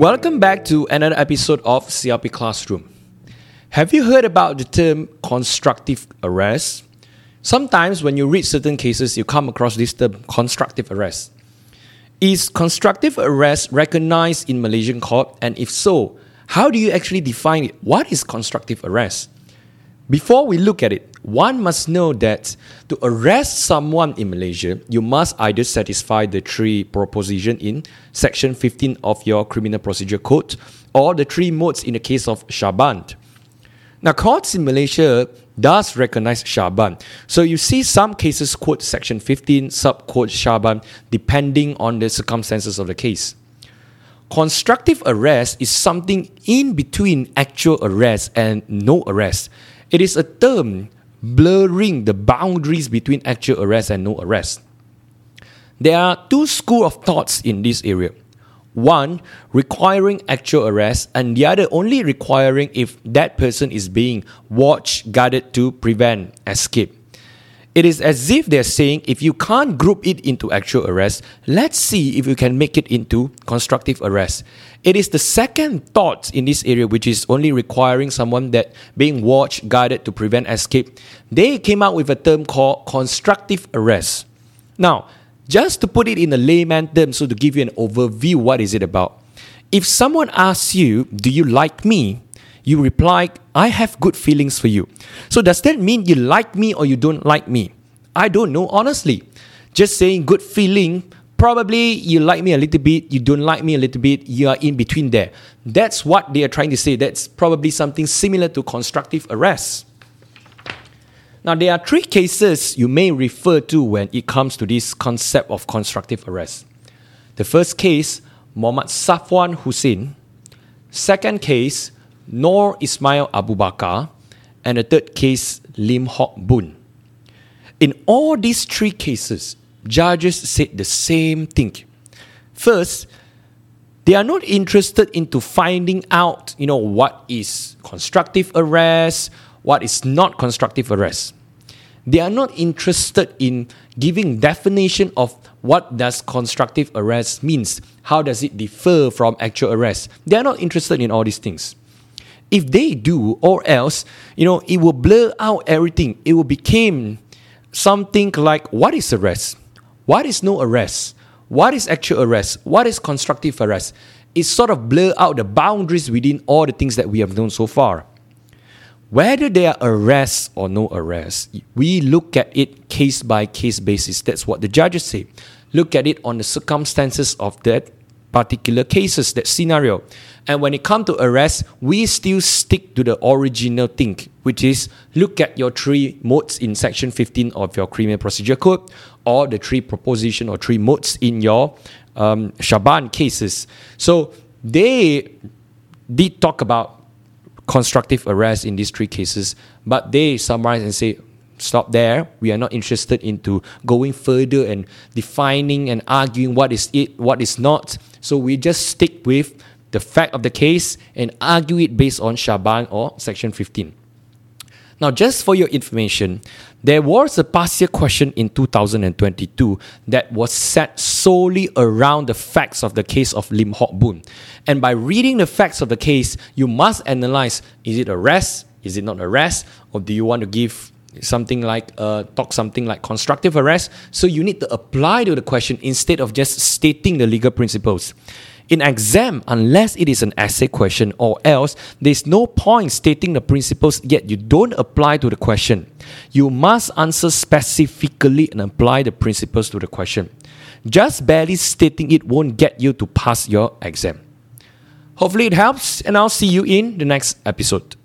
Welcome back to another episode of CRP Classroom. Have you heard about the term constructive arrest? Sometimes when you read certain cases, you come across this term constructive arrest. Is constructive arrest recognized in Malaysian court? And if so, how do you actually define it? What is constructive arrest? Before we look at it, one must know that to arrest someone in Malaysia, you must either satisfy the three proposition in section 15 of your criminal procedure code or the three modes in the case of Shaaban. Now, courts in Malaysia does recognize Shaaban. So you see some cases quote section 15, sub quote Shaaban, depending on the circumstances of the case. Constructive arrest is something in between actual arrest and no arrest. It is a term blurring the boundaries between actual arrest and no arrest. There are two school of thoughts in this area. One requiring actual arrest, and the other only requiring if that person is being watched, guarded to prevent escape. It is as if they're saying if you can't group it into actual arrest, let's see if you can make it into constructive arrest. It is the second thought in this area which is only requiring someone that being watched, guided to prevent escape. They came out with a term called constructive arrest. Now, just to put it in a layman term, so to give you an overview, what is it about? If someone asks you, Do you like me? You reply, I have good feelings for you. So does that mean you like me or you don't like me? I don't know, honestly. Just saying good feeling, probably you like me a little bit, you don't like me a little bit, you are in between there. That's what they are trying to say. That's probably something similar to constructive arrest. Now, there are three cases you may refer to when it comes to this concept of constructive arrest. The first case, Muhammad Safwan Hussein. Second case, Nor Ismail Abu Bakar, and the third case, Lim Hock Boon. In all these three cases, judges said the same thing. First, they are not interested into finding out, you know, what is constructive arrest, what is not constructive arrest. They are not interested in giving definition of what does constructive arrest means. How does it differ from actual arrest? They are not interested in all these things. If they do, or else, you know, it will blur out everything. It will become something like what is arrest? What is no arrest? What is actual arrest? What is constructive arrest? It sort of blur out the boundaries within all the things that we have known so far. Whether there are arrests or no arrests, we look at it case by case basis. That's what the judges say. Look at it on the circumstances of that particular cases, that scenario. And when it comes to arrest, we still stick to the original thing, which is look at your three modes in section 15 of your criminal procedure code, or the three proposition or three modes in your um, Shaaban cases. So they did talk about constructive arrest in these three cases, but they summarize and say stop there. We are not interested into going further and defining and arguing what is it, what is not. So we just stick with the fact of the case and argue it based on Shaaban or Section 15. Now, just for your information, there was a past year question in 2022 that was set solely around the facts of the case of Lim Hock Boon. And by reading the facts of the case, you must analyze is it arrest, is it not arrest, or do you want to give something like uh, talk something like constructive arrest so you need to apply to the question instead of just stating the legal principles. In exam unless it is an essay question or else there's no point stating the principles yet you don't apply to the question. You must answer specifically and apply the principles to the question. Just barely stating it won't get you to pass your exam. Hopefully it helps and i'll see you in the next episode